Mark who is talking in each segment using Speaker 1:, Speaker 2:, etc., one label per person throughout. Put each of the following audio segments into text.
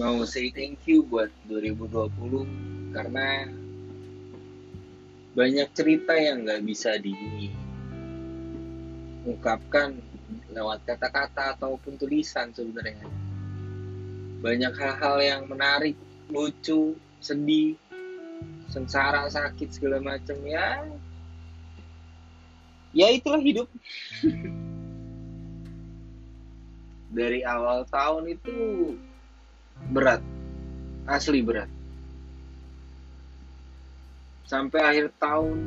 Speaker 1: mau say thank you buat 2020 karena banyak cerita yang nggak bisa diungkapkan lewat kata-kata ataupun tulisan sebenarnya. Banyak hal-hal yang menarik lucu sedih sengsara sakit segala macam ya. Ya itulah hidup. Dari awal tahun itu berat. Asli berat. Sampai akhir tahun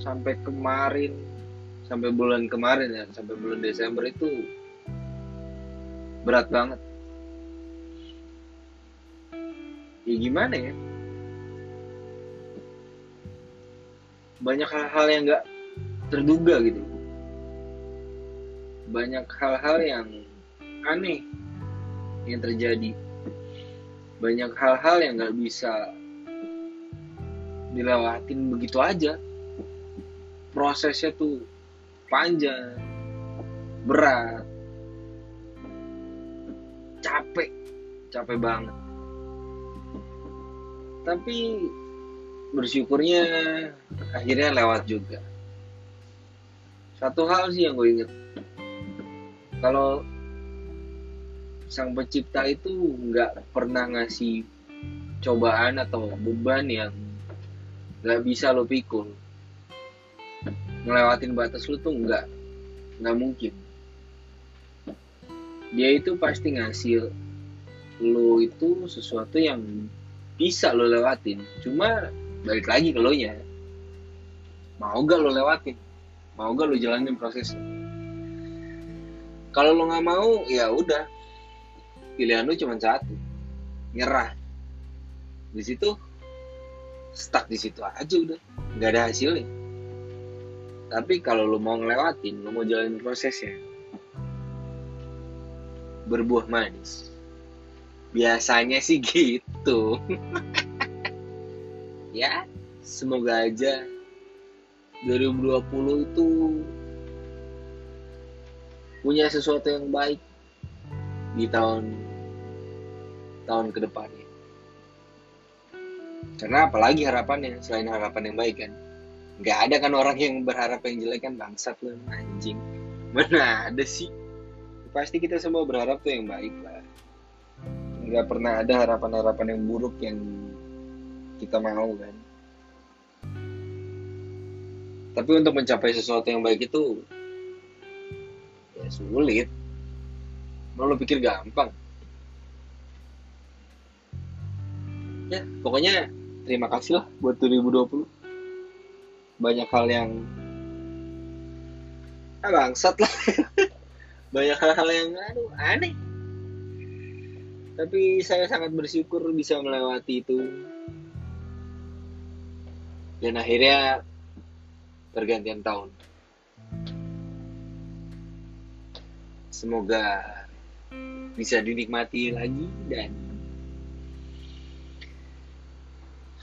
Speaker 1: sampai kemarin sampai bulan kemarin ya sampai bulan Desember itu berat banget. Ya gimana ya? Banyak hal-hal yang nggak terduga gitu. Banyak hal-hal yang aneh yang terjadi banyak hal-hal yang nggak bisa dilewatin begitu aja. Prosesnya tuh panjang berat capek capek banget. Tapi bersyukurnya akhirnya lewat juga. Satu hal sih yang gue inget kalau sang pencipta itu nggak pernah ngasih cobaan atau beban yang nggak bisa lo pikul. Ngelewatin batas lo tuh nggak nggak mungkin. Dia itu pasti ngasih lo itu sesuatu yang bisa lo lewatin. Cuma balik lagi ke lo nya. Mau gak lo lewatin? Mau gak lo jalanin prosesnya? Kalau lo nggak mau ya udah pilihan lu cuma satu. Nyerah. Di situ stuck di situ aja udah. Nggak ada hasilnya. Tapi kalau lu mau ngelewatin lu mau jalanin prosesnya berbuah manis. Biasanya sih gitu. Ya semoga aja 2020 itu punya sesuatu yang baik di tahun tahun ke depannya. Karena apalagi harapannya selain harapan yang baik kan. Gak ada kan orang yang berharap yang jelek kan bangsat lu anjing. Mana ada sih? Pasti kita semua berharap tuh yang baik lah. Gak pernah ada harapan-harapan yang buruk yang kita mau kan. Tapi untuk mencapai sesuatu yang baik itu ya sulit. Mau lo pikir gampang? Ya pokoknya terima kasih lah buat 2020 banyak hal yang ah bangsat lah. Banyak hal-hal yang aduh aneh. Tapi saya sangat bersyukur bisa melewati itu. Dan akhirnya pergantian tahun. Semoga bisa dinikmati lagi dan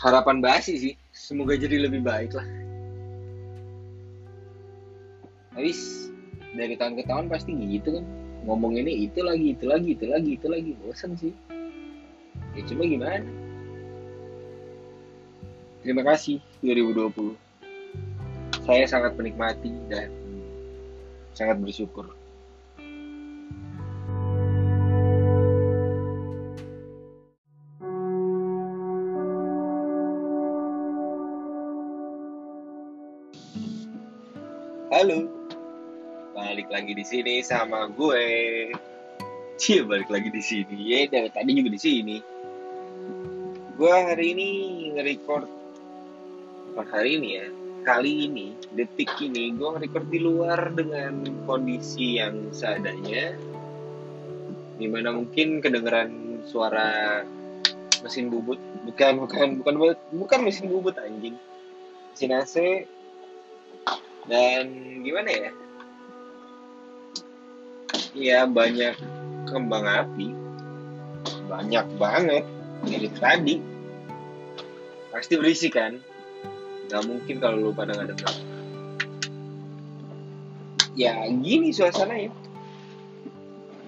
Speaker 1: harapan basi sih. Semoga jadi lebih baik lah. Habis dari tahun ke tahun pasti gitu kan. Ngomong ini itu lagi itu lagi itu lagi itu lagi. Bosan sih. Ya cuma gimana? Terima kasih 2020 saya sangat menikmati dan sangat bersyukur Halo, balik lagi di sini sama gue. Cie, balik lagi di sini. Ya, dari tadi juga di sini. Gue hari ini nge-record apa hari ini ya? Kali ini, detik ini, gue nge-record di luar dengan kondisi yang seadanya. Di mana mungkin kedengeran suara mesin bubut. Bukan, bukan, bukan, bukan mesin bubut anjing. Mesin AC dan gimana ya? Ya banyak kembang api. Banyak banget. Dari tadi. Pasti berisik kan? Nggak mungkin kalau lu pada nggak dengar. Ya gini suasana ya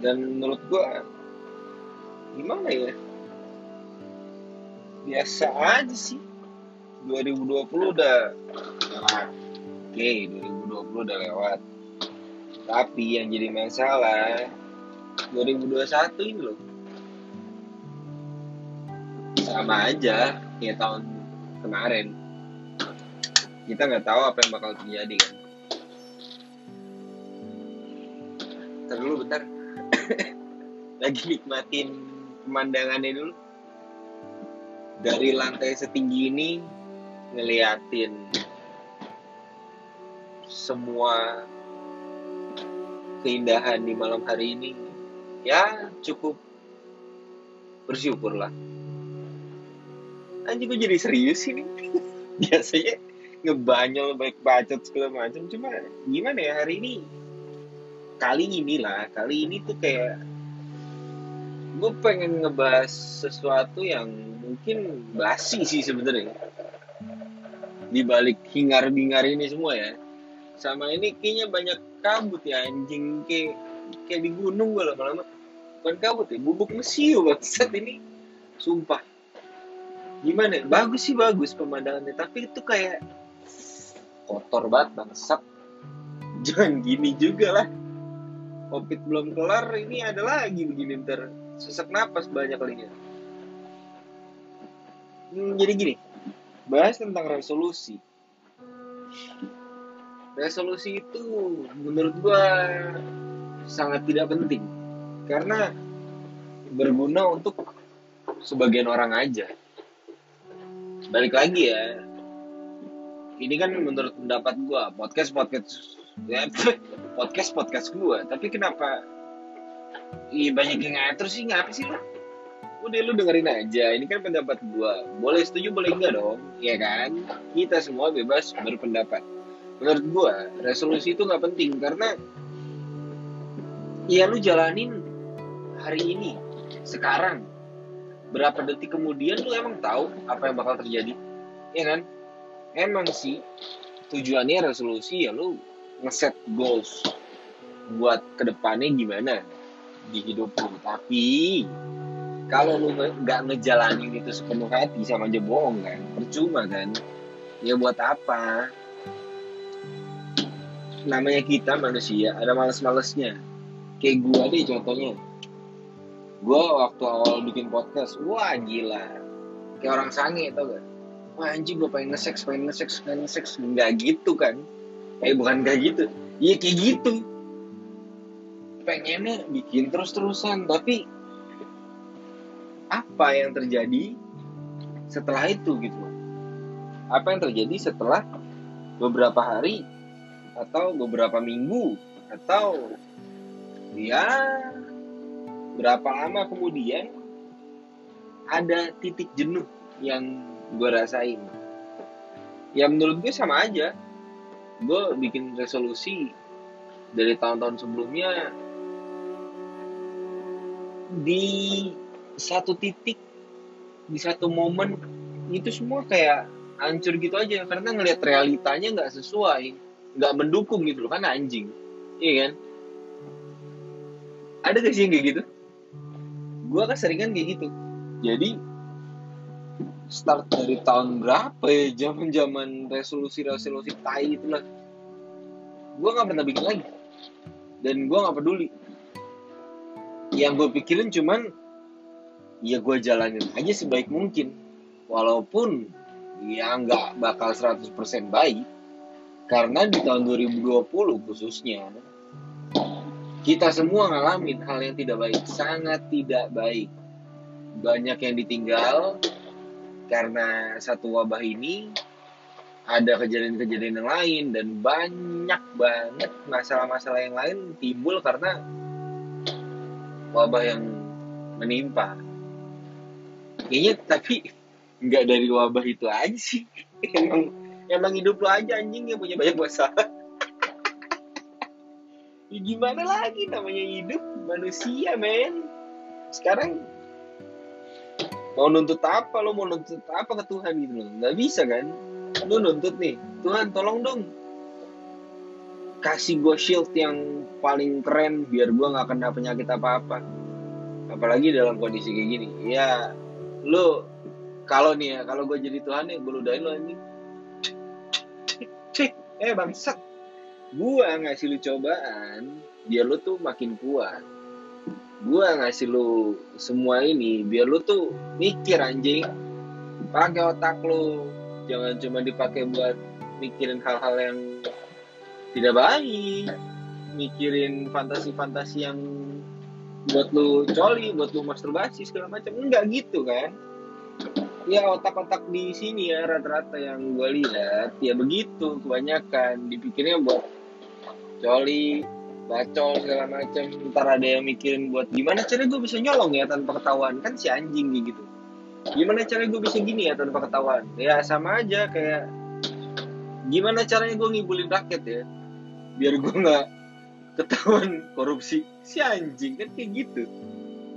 Speaker 1: dan menurut gua gimana ya? Biasa aja sih. 2020 udah okay, 2020 udah lewat. Tapi yang jadi masalah 2021 ini loh. Sama aja kayak tahun kemarin. Kita nggak tahu apa yang bakal terjadi kan? Ntar dulu bentar. Lagi nikmatin pemandangannya dulu. Dari lantai setinggi ini ngeliatin semua keindahan di malam hari ini ya cukup bersyukur lah anjing gue jadi serius ini. Biasanya ngebanyol baik bacot segala macam cuma gimana ya hari ini kali ini lah kali ini tuh kayak gue pengen ngebahas sesuatu yang mungkin basi sih sebenarnya. Di balik hingar bingar ini semua ya sama ini kayaknya banyak kabut ya anjing. Kayak kayak di gunung gue lama-lama. Bukan kabut ya bubuk mesiu saat ini. Sumpah. Gimana? Bagus sih bagus pemandangannya tapi itu kayak kotor banget bangsat. Jangan gini juga lah. Covid belum kelar ini ada lagi begini ntar. Sesak napas banyak kalinya hmm, jadi gini. Bahas tentang resolusi resolusi itu menurut gua sangat tidak penting karena berguna untuk sebagian orang aja balik lagi ya ini kan menurut pendapat gua podcast podcast ya, podcast podcast gua tapi kenapa Iya banyak yang ngatur sih ngapa sih lo? Udah lu dengerin aja, ini kan pendapat gua. Boleh setuju, boleh enggak dong, ya kan? Kita semua bebas berpendapat. Menurut gua, resolusi itu nggak penting karena ya lu jalanin hari ini, sekarang. Berapa detik kemudian lu emang tahu apa yang bakal terjadi, ya kan? Emang sih tujuannya resolusi ya lu ngeset goals buat ke depannya gimana di hidup lu tapi kalau lu nggak ngejalanin itu sepenuh hati sama aja bohong kan percuma kan ya buat apa namanya kita manusia ada males-malesnya. Kayak gua deh contohnya. Gua waktu awal bikin podcast wah gila. Kayak orang sange tau gak? Wah anjing gua pengen nge-sex pengen nge-sex pengen nge-sex. Nggak gitu kan? Eh bukan kayak gitu. Iya kayak gitu. Pengennya bikin terus-terusan tapi apa yang terjadi setelah itu gitu? Apa yang terjadi setelah beberapa hari atau beberapa minggu atau ya berapa lama kemudian ada titik jenuh yang gue rasain. Ya menurut gue sama aja. Gue bikin resolusi dari tahun-tahun sebelumnya di satu titik di satu momen itu semua kayak hancur gitu aja. Karena ngelihat realitanya nggak sesuai nggak mendukung gitu loh kan anjing. Iya kan? Ada gak sih yang kayak gitu? Gue keseringan kayak gitu. Jadi start dari tahun berapa ya? Zaman zaman resolusi resolusi tai itulah gue nggak pernah bikin lagi. Dan gue nggak peduli. Yang gue pikirin cuman ya gue jalanin aja sebaik mungkin. Walaupun ya nggak bakal 100% baik karena di tahun 2020 khususnya kita semua ngalamin hal yang tidak baik sangat tidak baik. Banyak yang ditinggal karena satu wabah ini ada kejadian-kejadian yang lain dan banyak banget masalah-masalah yang lain timbul karena wabah yang menimpa. Kayaknya tapi nggak dari wabah itu aja sih. Emang emang hidup lo aja anjing yang punya banyak masalah. Ya gimana lagi namanya hidup manusia men. Sekarang mau nuntut apa lo mau nuntut apa ke Tuhan gitu loh. Nggak bisa kan? Lo nuntut nih Tuhan tolong dong kasih gue shield yang paling keren biar gue nggak kena penyakit apa apa apalagi dalam kondisi kayak gini. Ya lo kalau nih ya kalau gue jadi Tuhan ya gue ludahin lo anjing cek eh bangsat. Gue ngasih lu cobaan biar lu tuh makin kuat. Gue ngasih lu semua ini biar lu tuh mikir anjing. Pakai otak lu. Jangan cuma dipakai buat mikirin hal-hal yang tidak baik. Mikirin fantasi-fantasi yang buat lu coli buat lu masturbasi segala macam. Enggak gitu kan ya otak-otak di sini ya rata-rata yang gue lihat ya begitu kebanyakan. Dipikirnya buat coli bacol segala macam ntar ada yang mikirin buat gimana cara gue bisa nyolong ya tanpa ketahuan. Kan si anjing gitu. Gimana cara gue bisa gini ya tanpa ketahuan? Ya sama aja kayak gimana caranya gue ngibulin rakyat ya? Biar gue nggak ketahuan korupsi si anjing. Kan kayak gitu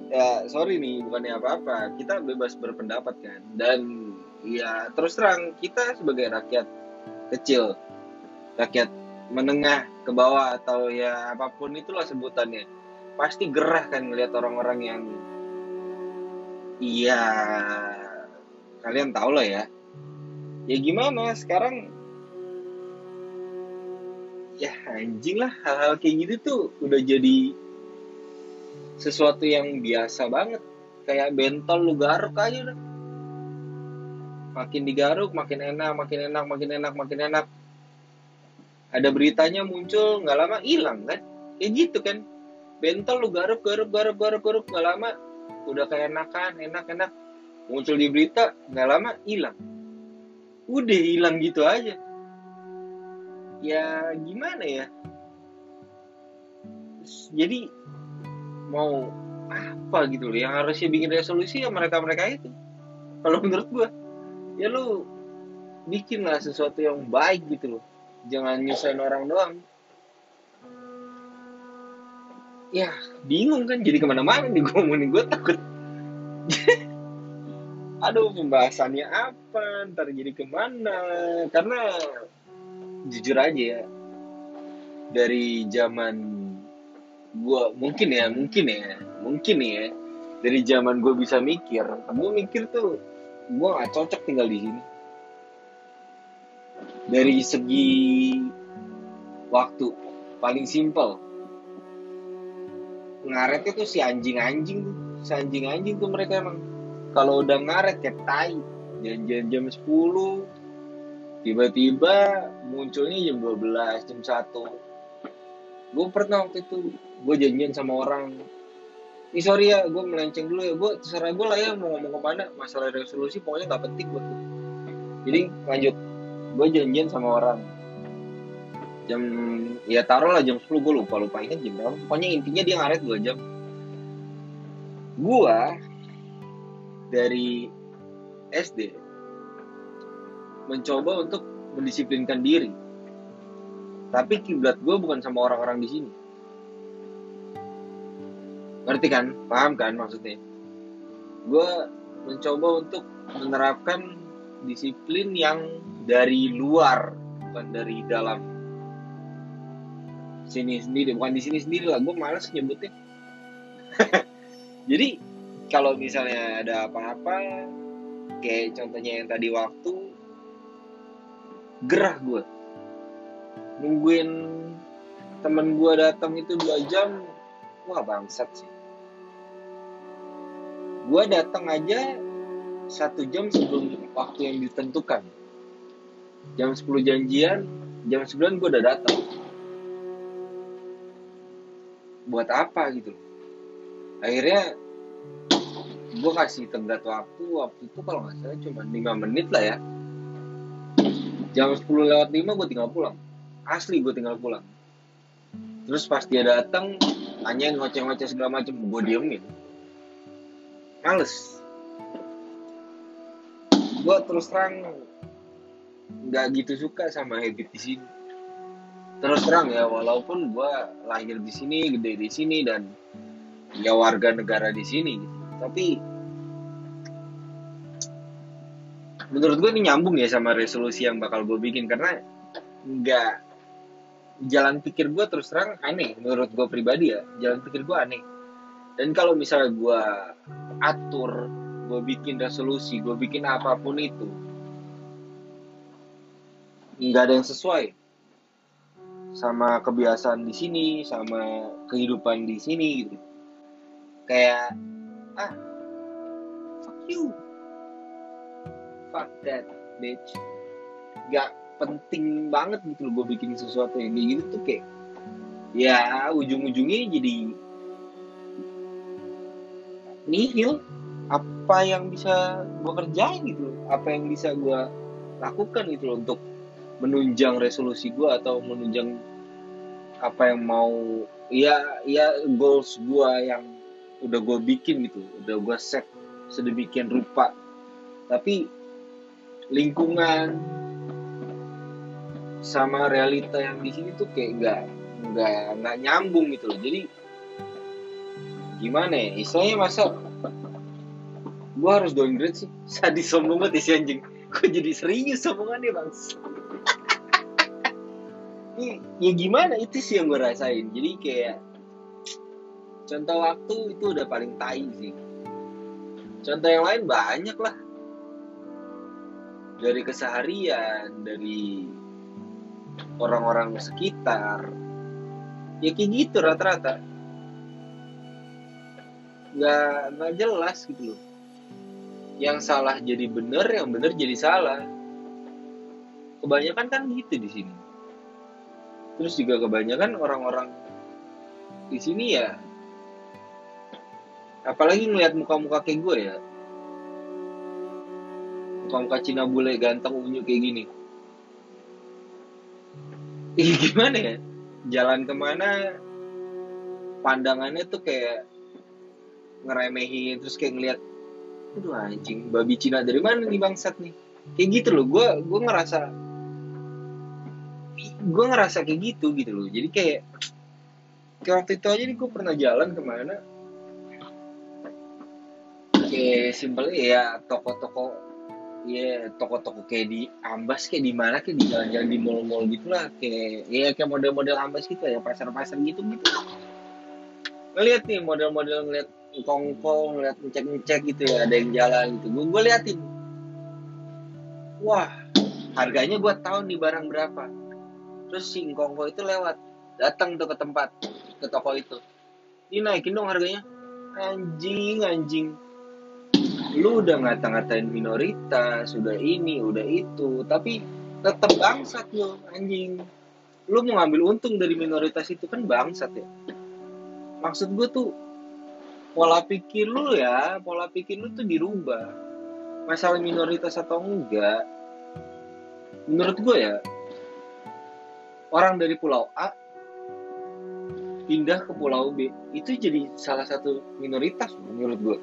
Speaker 1: ya sorry nih bukannya apa-apa. Kita bebas berpendapat kan. Dan ya terus terang kita sebagai rakyat kecil rakyat menengah ke bawah atau ya apa pun itulah sebutannya pasti gerah kan ngelihat orang-orang yang iya kalian tau lah ya. Ya gimana? Sekarang ya anjing lah hal-hal kayak gitu tuh udah jadi sesuatu yang biasa banget. Kayak bentol lu garuk aja udah. Makin digaruk makin enak makin enak makin enak makin enak. Ada beritanya muncul nggak lama hilang kan? Ya gitu kan? Bentol lu garuk garuk garuk garuk garuk nggak lama udah kayak enakan enak enak. Muncul di berita nggak lama hilang. Udah hilang gitu aja. Ya gimana ya? Jadi mau apa gitu loh. Yang harusnya bikin resolusi ya mereka mereka itu. Kalau menurut gua ya lu bikin lah sesuatu yang baik gitu loh. Jangan nyusahin orang doang. Ya bingung kan jadi ke mana-mana nih gue ngomongin gue takut. Aduh pembahasannya apa? Ntar jadi ke mana? Karena jujur aja ya dari zaman gue mungkin ya mungkin ya mungkin ya. Dari zaman gue bisa mikir gue mikir tuh gue gak cocok tinggal di sini. Dari segi waktu paling simpel. Ngaretnya tuh si anjing-anjing si anjing-anjing tuh mereka emang. Kalau udah ngaret kayak tai jam-jam jam 10 tiba-tiba munculnya jam 12 jam 1 gue pernah waktu itu gue janjian sama orang ini sorry ya gue melenceng dulu ya. Gue terserah gue lah ya mau ngomong ke mana masalah resolusi pokoknya nggak penting buat gue jadi lanjut. Gue janjian sama orang. Jam ya taruh lah jam 10 gue lupa lupa ingat jam berapa. Pokoknya intinya dia ngaret 2 jam. Gue dari SD mencoba untuk mendisiplinkan diri tapi kiblat gue bukan sama orang-orang di sini. Ngerti kan? Paham kan maksudnya? Gue mencoba untuk menerapkan disiplin yang dari luar bukan dari dalam. Sini sendiri bukan di sini sendiri lah. Gue males nyebutnya. Jadi kalau misalnya ada apa-apa kayak contohnya yang tadi waktu gerah gue nungguin temen gue datang itu dua jam wah bangsat sih. Gue datang aja satu jam sebelum waktu yang ditentukan. Jam 10 janjian jam 9 gue udah datang. Buat apa gitu? Akhirnya gue kasih tenggat waktu waktu itu kalau nggak salah cuma 5 menit lah ya. Jam 10 lewat 5 gue tinggal pulang asli gue tinggal pulang. Terus pas dia datang nanyain ngoceh-ngoceh segala macam gue diemin males. Gue terus terang nggak gitu suka sama habit di sini. Terus terang ya walaupun gue lahir di sini gede di sini dan ya warga negara di sini gitu. Tapi menurut gue ini nyambung ya sama resolusi yang bakal gue bikin karena nggak jalan pikir gue terus terang aneh menurut gue pribadi ya. Jalan pikir gue aneh. Dan kalau misalnya gue atur gue bikin resolusi gue bikin apa pun itu nggak ada yang sesuai sama kebiasaan di sini sama kehidupan di sini gitu. Kayak ah fuck you. Fuck that bitch. Gak penting banget gitu loh gue bikin sesuatu yang kayak gitu tuh kayak ya ujung-ujungnya jadi nihil. Apa yang bisa gue kerjain gitu loh apa yang bisa gue lakukan gitu loh untuk menunjang resolusi gue atau menunjang apa yang mau ya ya goals gue yang udah gue bikin gitu udah gue set sedemikian rupa. Tapi lingkungan sama realita yang di sini tuh kayak nggak nggak nggak nyambung gitu loh. Jadi gimana ya? Istilahnya masa gue harus downgrade sih. Sadis sombong banget si anjing. Kok jadi serius omongannya bang. Ya gimana? Itu sih yang gue rasain. Jadi kayak contoh waktu itu udah paling tai sih. Contoh yang lain banyak lah. Dari keseharian dari orang-orang sekitar. Ya kayak gitu rata-rata. Nggak nggak jelas gitu loh. Yang salah jadi bener yang bener jadi salah. Kebanyakan kan gitu di sini. Terus juga kebanyakan orang-orang di sini ya apalagi ngeliat muka-muka kayak gue ya. Muka-muka Cina bule ganteng unyu kayak gini Ih, gimana ya? Jalan ke mana pandangannya tuh kayak ngeremehin terus kayak ngeliat aduh anjing babi Cina dari mana nih bangsat nih? Kayak gitu loh gue gue ngerasa gue ngerasa kayak gitu gitu loh. Jadi kayak kayak waktu itu aja nih gue pernah jalan ke mana kayak simpel ya toko-toko ya toko-toko kayak di Ambas kayak di mana kayak di jalan-jalan di mall-mall gitulah kayak ya kayak model-model Ambas gitu ya pasar-pasar gitu gitu. Ngeliat nih model-model ngeliat kongko ngeliat ngecek-ngecek gitu ya ada yang jalan gitu. Gue gue liatin. Wah harganya gue tahu nih barang berapa. Terus si kongko itu lewat datang tuh ke tempat ke toko itu. Ini naikin dong harganya. Anjing anjing lu udah ngata-ngatain minoritas udah ini udah itu tapi tetap bangsat lo anjing. Lu mau ngambil untung dari minoritas itu kan bangsat ya. Maksud gue tuh pola pikir lu ya pola pikir lu tuh dirubah. Masalah minoritas atau enggak menurut gue ya orang dari pulau A pindah ke pulau B itu jadi salah satu minoritas menurut gue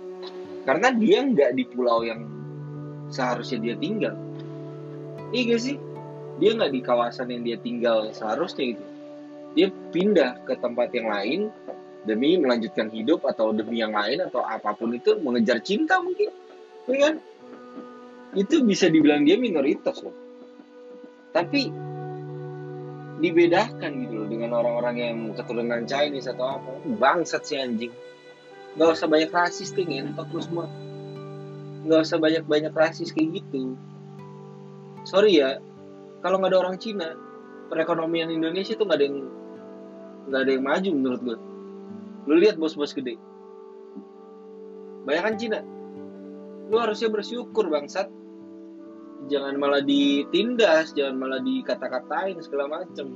Speaker 1: karena dia nggak di pulau yang seharusnya dia tinggal. Iya gak sih? Dia nggak di kawasan yang dia tinggal seharusnya itu dia pindah ke tempat yang lain demi melanjutkan hidup atau demi yang lain atau apa pun itu mengejar cinta mungkin. Ya kan? Itu bisa dibilang dia minoritas loh. Tapi dibedakan gitu loh dengan orang-orang yang keturunan Chinese atau apa. Bangsat si anjing nggak usah banyak rasis tuh ngentot lu semua. Nggak usah banyak banyak rasis kayak gitu. Sorry ya kalau nggak ada orang Cina perekonomian Indonesia tuh nggak ada yang nggak ada yang maju menurut gue lu lihat bos-bos gede. Banyak kan Cina? Lu harusnya bersyukur bangsat. Jangan malah ditindas jangan malah dikata-katain segala macem.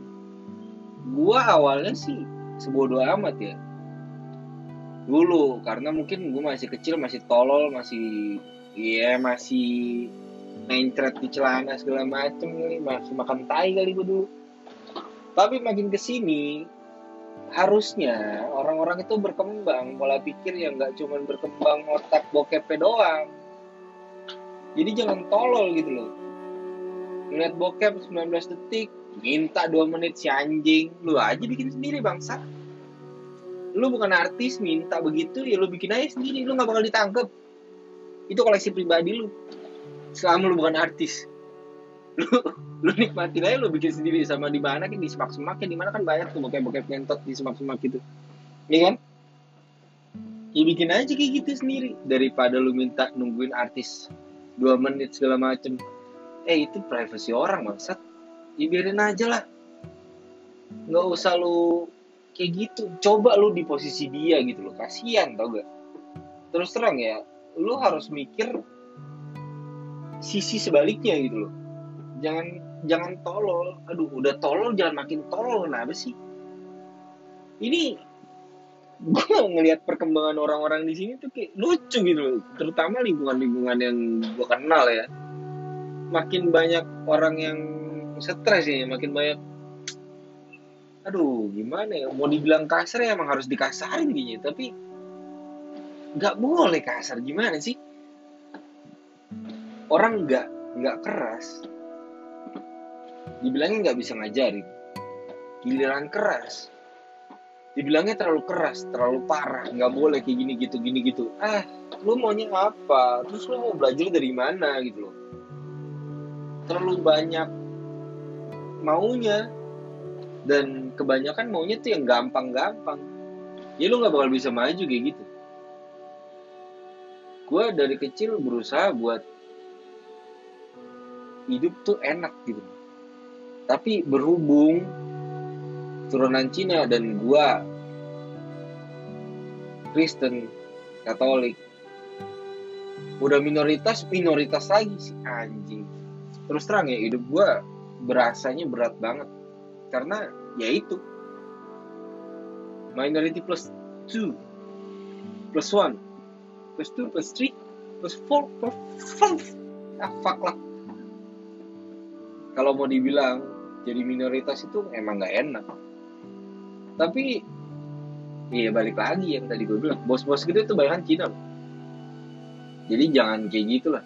Speaker 1: Gua awalnya sih sebodoh amat ya dulu karena mungkin gue masih kecil masih tolol masih iya masih mencret di celana segala macem kali masih makan tai kali gue dulu. Tapi makin ke sini harusnya orang-orang itu berkembang pola pikir yang nggak cuma berkembang otak bokep doang. Jadi jangan tolol gitu loh. Lihat bokep 19 detik minta 2 menit si anjing. Lu aja bikin sendiri bangsa lu bukan artis minta begitu ya lu bikin aja sendiri lu nggak bakal ditangkep. Itu koleksi pribadi lu. Selama lu bukan artis. Lu lu nikmatin aja lu bikin sendiri. Sama di mana kan di semak semak di mana kan banyak tuh bokep bokep ngentot di semak semak gitu. Ya kan? Ya bikin aja kayak gitu sendiri. Daripada lu minta nungguin artis dua menit segala macem. Eh itu privasi orang maksud. Ya biarin aja lah. Nggak usah lu kayak gitu. Coba lu di posisi dia gitu loh. Kasihan tau gak? Terus terang ya lu harus mikir sisi sebaliknya gitu loh. Jangan jangan tolol. Aduh udah tolol jangan makin tolol. Kenapa sih? Ini gue ngelihat perkembangan orang-orang di sini tuh kayak lucu gitu loh. Terutama lingkungan-lingkungan yang gue kenal ya. Makin banyak orang yang stres ya makin banyak aduh gimana ya? Mau dibilang kasar ya emang harus dikasarin gitu tapi nggak boleh kasar. Gimana sih? Orang nggak nggak keras. Dibilangnya nggak bisa ngajarin. Giliran keras. Dibilangnya terlalu keras terlalu parah. Nggak boleh kayak gini gitu gini gitu. Ah lu maunya apa? Terus lu mau belajar dari mana gitu loh. Terlalu banyak maunya dan kebanyakan maunya tuh yang gampang-gampang. Ya lu nggak bakal bisa maju kayak gitu. Gue dari kecil berusaha buat hidup tuh enak gitu. Tapi berhubung turunan Cina dan gua Kristen Katolik udah minoritas minoritas lagi sih anjing. Terus terang ya hidup gua berasanya berat banget karena ya itu. Minority plus two. Plus one. Plus two plus three plus four plus five. Ah fuck lah. Kalau mau dibilang jadi minoritas itu emang nggak enak. Tapi iya balik lagi yang tadi gue bilang. Bos-bos gede tuh banyak Cina loh. Jadi jangan kayak gitu lah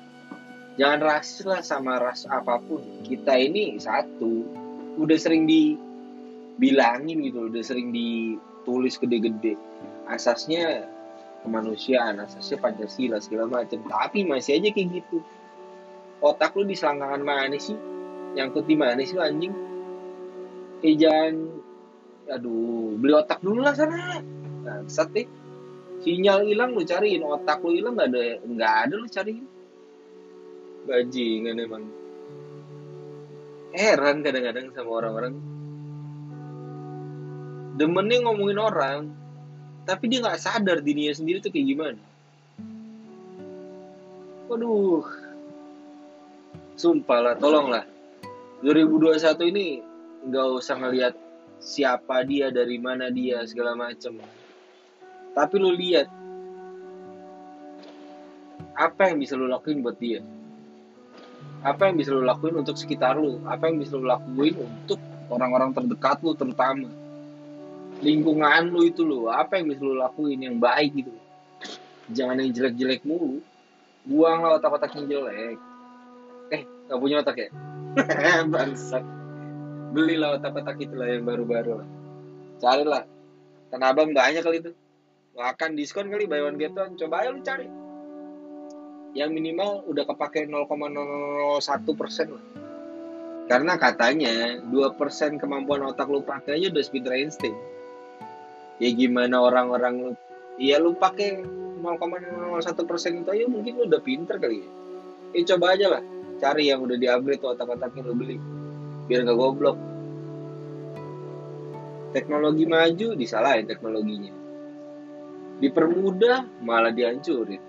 Speaker 1: jangan rasis lah sama ras apa pun. Kita ini satu udah sering dibilangin gitu udah sering ditulis gede-gede. Asasnya kemanusiaan asasnya pancasila segala macam. Tapi masih aja kayak gitu. Otak lu di selangkangan mana sih? Nyangkut di mana sih anjing? Eh jangan. Aduh beli otak dulu lah sana. Nah, deh sinyal hilang lu cariin otak lu hilang nggak ada nggak ada lu cariin. Bajingan emang heran kadang-kadang sama orang-orang. Demennya ngomongin orang tapi dia nggak sadar dirinya sendiri tuh kayak gimana. Waduh. Sumpah lah tolong lah 2021 ini nggak usah ngelihat siapa dia dari mana dia segala macem. Tapi lu lihat apa yang bisa lu lakuin buat dia apa yang bisa lu lakuin untuk sekitar lu? Apa yang bisa lu lakuin untuk orang-orang terdekat lu terutama? Lingkungan lu itu lu. Apa yang bisa lu lakuin yang baik gitu? Jangan yang jelek-jelek mulu. Buanglah otak-otak yang jelek. Eh gak punya otak ya? Bangsat. Belilah otak-otak itulah yang baru-baru lah. Carilah. Tanah abang banyak kali itu akan diskon kali buy one. Coba aja lu cari yang minimal udah kepake 0,01 persen lah. Karena katanya 2 persen kemampuan otak lu pakai aja udah speed Einstein ya gimana orang-orang lu ya lu pakai 0,01 persen itu aja mungkin lu udah pinter kali ya. Ya coba aja lah. Cari yang udah di upgrade tuh otak-otaknya lu beli. Biar gak goblok. Teknologi maju disalahin teknologinya. Dipermudah malah dihancurin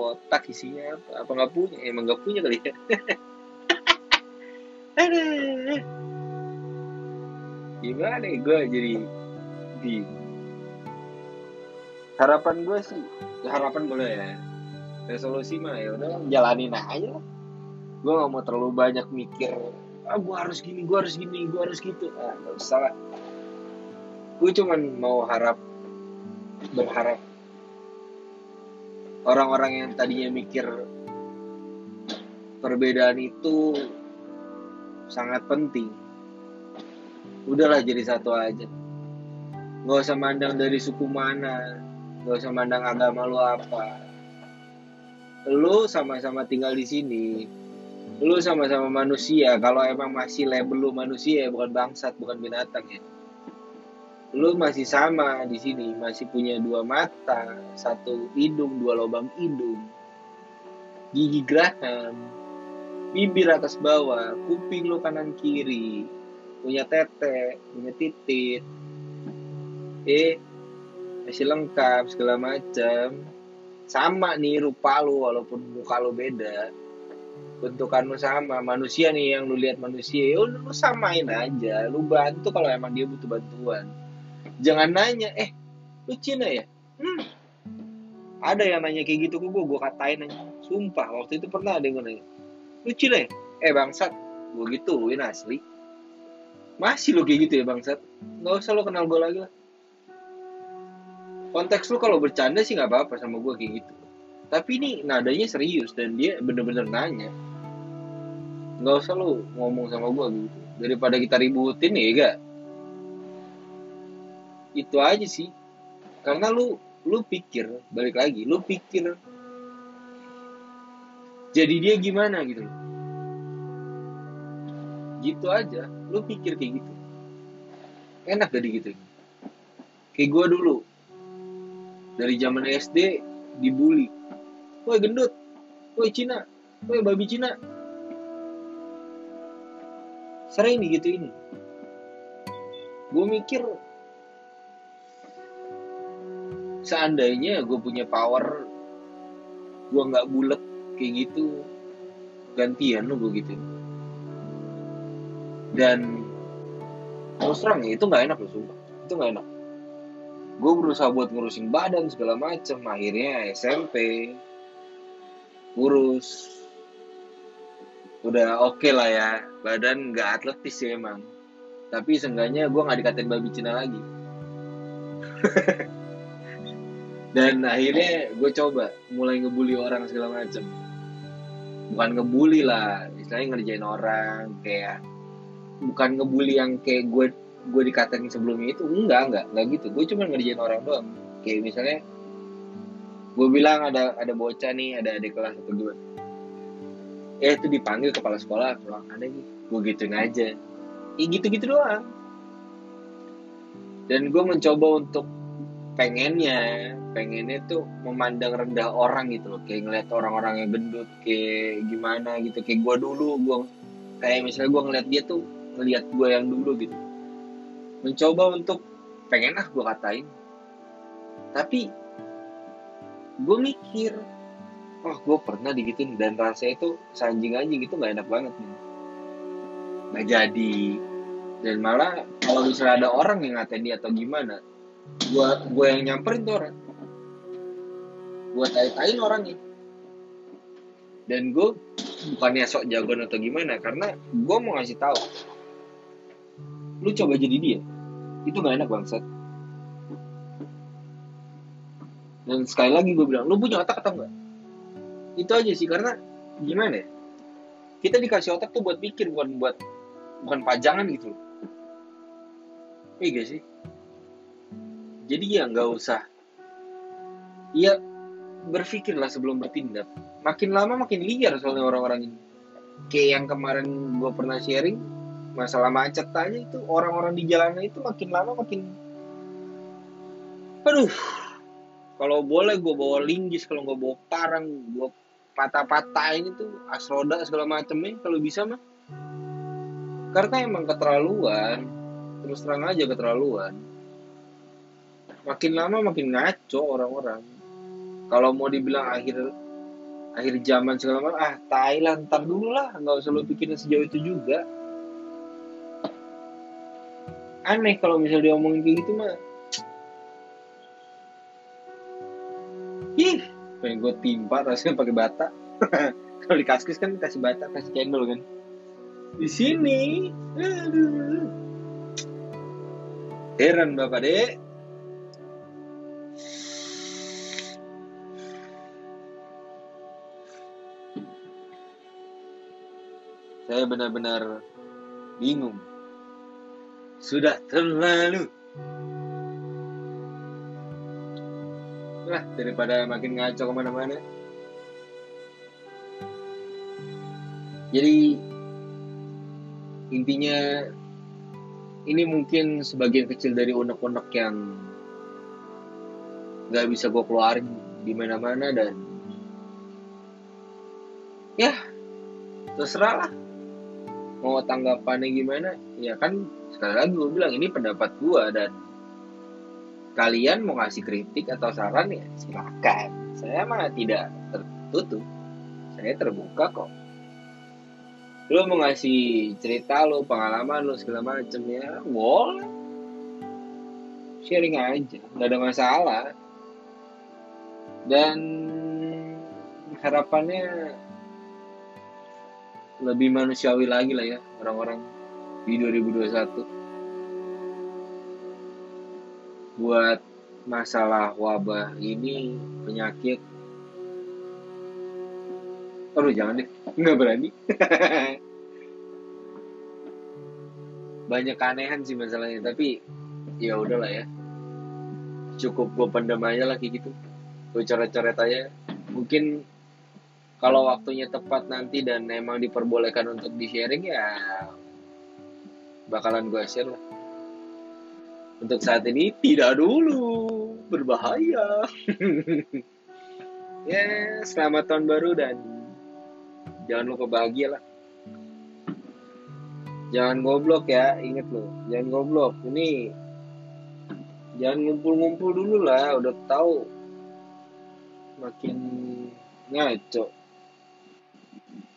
Speaker 1: otak isinya apa apa nggak punya emang nggak punya kali ya. Gimana ya gue jadi di harapan gue sih ya harapan boleh ya resolusi mah ya udah jalanin aja lah. Gue gak mau terlalu banyak mikir ah gue harus gini gue harus gini gue harus gitu. Ah gak usah lah. Gue cuman mau harap berharap orang-orang yang tadinya mikir perbedaan itu sangat penting. Udahlah jadi satu aja. Nggak usah mandang dari suku mana nggak usah mandang agama lu apa. Lu sama-sama tinggal di sini. Lu sama-sama manusia. Kalau emang masih label lu manusia bukan bangsat bukan binatang ya lu masih sama di sini masih punya dua mata satu hidung dua lubang hidung. Gigi geraham bibir atas bawah kuping lu kanan kiri punya tete punya titit eh masih lengkap segala macam sama nih rupa lu walaupun muka lu beda. Bentukan lu sama manusia nih yang lu lihat manusia ya lu samain aja lu bantu kalau emang dia butuh bantuan jangan nanya eh lu Cina ya? Hmm. ada yang nanya kayak gitu ke gue gue katain aja. Sumpah waktu itu pernah ada yang nanya lu Cina ya? Eh bangsat. Gue gituin asli. Masih lu kayak gitu ya bangsat. Nggak usah lu kenal gue lagi lah. Konteks lu kalau bercanda sih nggak apa-apa sama gue kayak gitu. Tapi ini nadanya serius dan dia bener-bener nanya. Nggak usah lu ngomong sama gue gitu. Daripada kita ributin ya gak itu aja sih. Karena lu lu pikir balik lagi lu pikir jadi dia gimana gitu gitu aja lu pikir kayak gitu. Enak jadi gitu. Kayak gue dulu. Dari zaman SD dibully. Woi gendut. Woi Cina. Woi babi Cina. Sering gitu ini gue mikir seandainya gue punya power gue nggak bulat kayak gitu gantian lo gue gitu. Dan terus terang ya itu nggak enak loh sumpah. Itu nggak enak. Gue berusaha buat ngurusin badan segala macem akhirnya SMP kurus. Udah oke okay lah ya badan nggak atletis sih emang. Tapi seenggaknya gue nggak dikatain babi Cina lagi dan akhirnya gue coba mulai ngebully orang segala macem. Bukan ngebully lah istilahnya ngerjain orang kayak bukan ngebully yang kayak gue gue dikatain sebelumnya itu enggak enggak enggak gitu. Gue cuma ngerjain orang doang. Kayak misalnya gue bilang ada ada bocah nih ada adik kelas atau gue eh itu dipanggil kepala sekolah ruang ada nih. Gue gituin aja. Ya gitu gitu doang. Dan gue mencoba untuk pengennya pengennya tuh memandang rendah orang gitu loh. Kayak ngeliat orang-orang yang gendut kayak gimana gitu. Kayak gue dulu gue kayak misalnya gue ngeliat dia tuh ngeliat gue yang dulu gitu. Mencoba untuk pengen ah gue katain. Tapi gue mikir oh gue pernah digituin dan rasanya itu sanjing anjing itu nggak enak banget nih. Nggak jadi. Dan malah kalau misalnya ada orang yang ngatain dia atau gimana gue gue yang nyamperin tuh orang gue tai-tain orangnya. Dan gue bukannya sok jagoan atau gimana karena gue mau ngasih tahu. Lu coba jadi dia. Itu gak enak bangsat. Dan sekali lagi gue bilang lu punya otak atau enggak itu aja sih karena gimana ya? Kita dikasih otak tuh buat pikir bukan buat bukan pajangan gitu iya sih? Jadi ya nggak usah. Ya berpikirlah sebelum bertindak. Makin lama makin liar soalnya orang-orang ini. Kayak yang kemarin gue pernah sharing masalah macet aja itu orang-orang di jalanan itu makin lama makin aduh. Kalau boleh gue bawa linggis kalau gue bawa parang gue patah-patahin itu asroda segala macamnya kalau bisa mah. Karena emang keterlaluan terus terang aja keterlaluan. Makin lama makin ngaco orang-orang kalau mau dibilang akhir akhir zaman segala macam ah Thailand ntar dulu lah. Nggak usah lo pikirin sejauh itu juga. Aneh kalau misalnya diomongin kayak gitu mah. Ih pengen gue timpa rasanya pakai bata. Kalau di kaskus kan kasih bata kasih cendol kan. Di sini. Heran bapak dek saya benar-benar bingung. Sudah terlalu. Nah, daripada makin ngaco ke mana-mana. Jadi, intinya ini mungkin sebagian kecil dari unek-unek yang nggak bisa gue keluarin di mana-mana dan ya terserah lah mau tanggapannya gimana? Ya kan sekali lagi gue bilang ini pendapat gue dan kalian mau ngasih kritik atau saran ya silakan. Saya mah tidak tertutup. Saya terbuka kok. Lu mau ngasih cerita lu pengalaman lu segala macem ya boleh. Sharing aja nggak ada masalah. Dan harapannya lebih manusiawi lagi lah ya orang-orang di 2021 buat masalah wabah ini penyakit Aduh jangan deh, nggak berani. Banyak keanehan sih masalahnya, tapi ya udahlah ya. Cukup gue pendam aja lah gitu. Gue coret-coret aja. Mungkin kalau waktunya tepat nanti dan emang diperbolehkan untuk di-sharing ya bakalan gue share lah. Untuk saat ini tidak dulu, berbahaya. ya, selamat tahun baru dan jangan lupa bahagia lah. Jangan goblok ya inget loh jangan goblok. Ini jangan ngumpul-ngumpul dulu lah. Udah tahu makin ngaco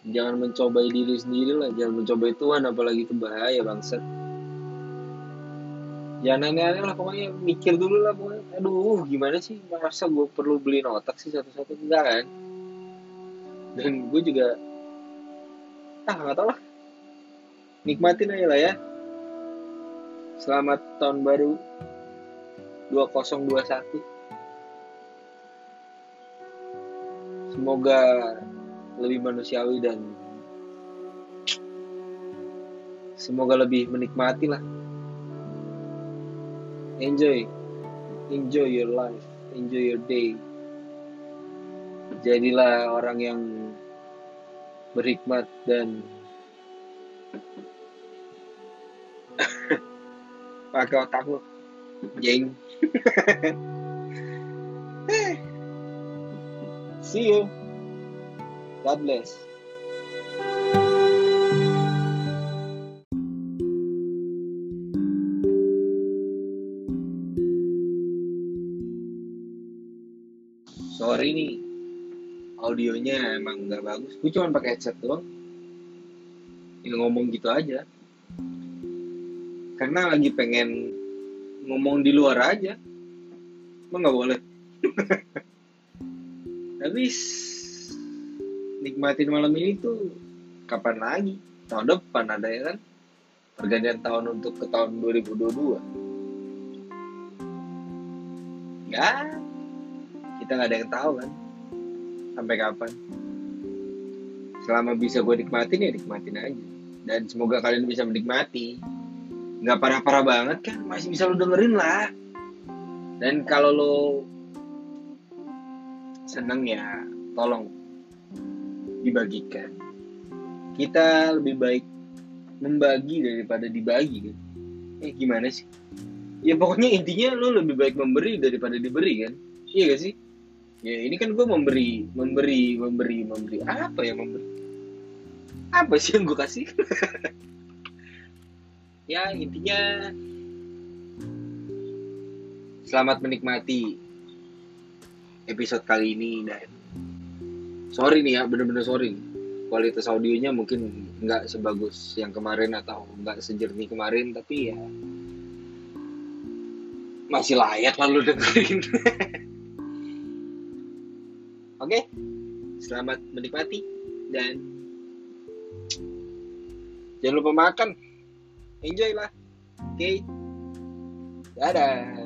Speaker 1: jangan mencobai diri sendiri lah jangan mencobai Tuhan apalagi itu bahaya bangsat. Jangan aneh-aneh lah pokoknya mikir dulu lah pokoknya. Aduh gimana sih? Masa gue perlu beli otak sih satu-satu? Enggak kan? Dan gue juga ah nggak tau lah. Nikmatin aja lah ya. Selamat tahun baru 2021 semoga lebih manusiawi dan semoga lebih menikmati lah. Enjoy. Enjoy your life. Enjoy your day. Jadilah orang yang berhikmat dan pakai otak lu. Jeng. See you God bless. Sorry nih audionya emang nggak bagus. Gue cuma pakai headset doang. Yang ngomong gitu aja. Karena lagi pengen ngomong di luar aja. Emang nggak boleh. Tapi nikmatin malam ini tuh kapan lagi? Tahun depan ada ya kan? Pergantian tahun untuk ke tahun 2022 ya kita nggak ada yang tahu kan? Sampai kapan? Selama bisa gue nikmatin ya nikmatin aja. Dan semoga kalian bisa menikmati. Nggak parah-parah banget kan? Masih bisa lo dengerin lah. Dan kalau lo seneng ya tolong dibagikan. Kita lebih baik membagi daripada dibagi kan? Eh gimana sih? Ya pokoknya intinya lo lebih baik memberi daripada diberi kan? Iya gak sih? Ya ini kan gue memberi memberi memberi memberi. Apa yang memberi? Apa sih yang gue kasih? Ya intinya selamat menikmati episode kali ini dan sorry nih ya bener-bener sorry kualitas audionya mungkin nggak sebagus yang kemarin atau nggak sejernih kemarin tapi ya masih layak lalu dengerin Oke, okay? selamat menikmati dan jangan lupa makan. Enjoy lah. Oke. Okay? Dadah.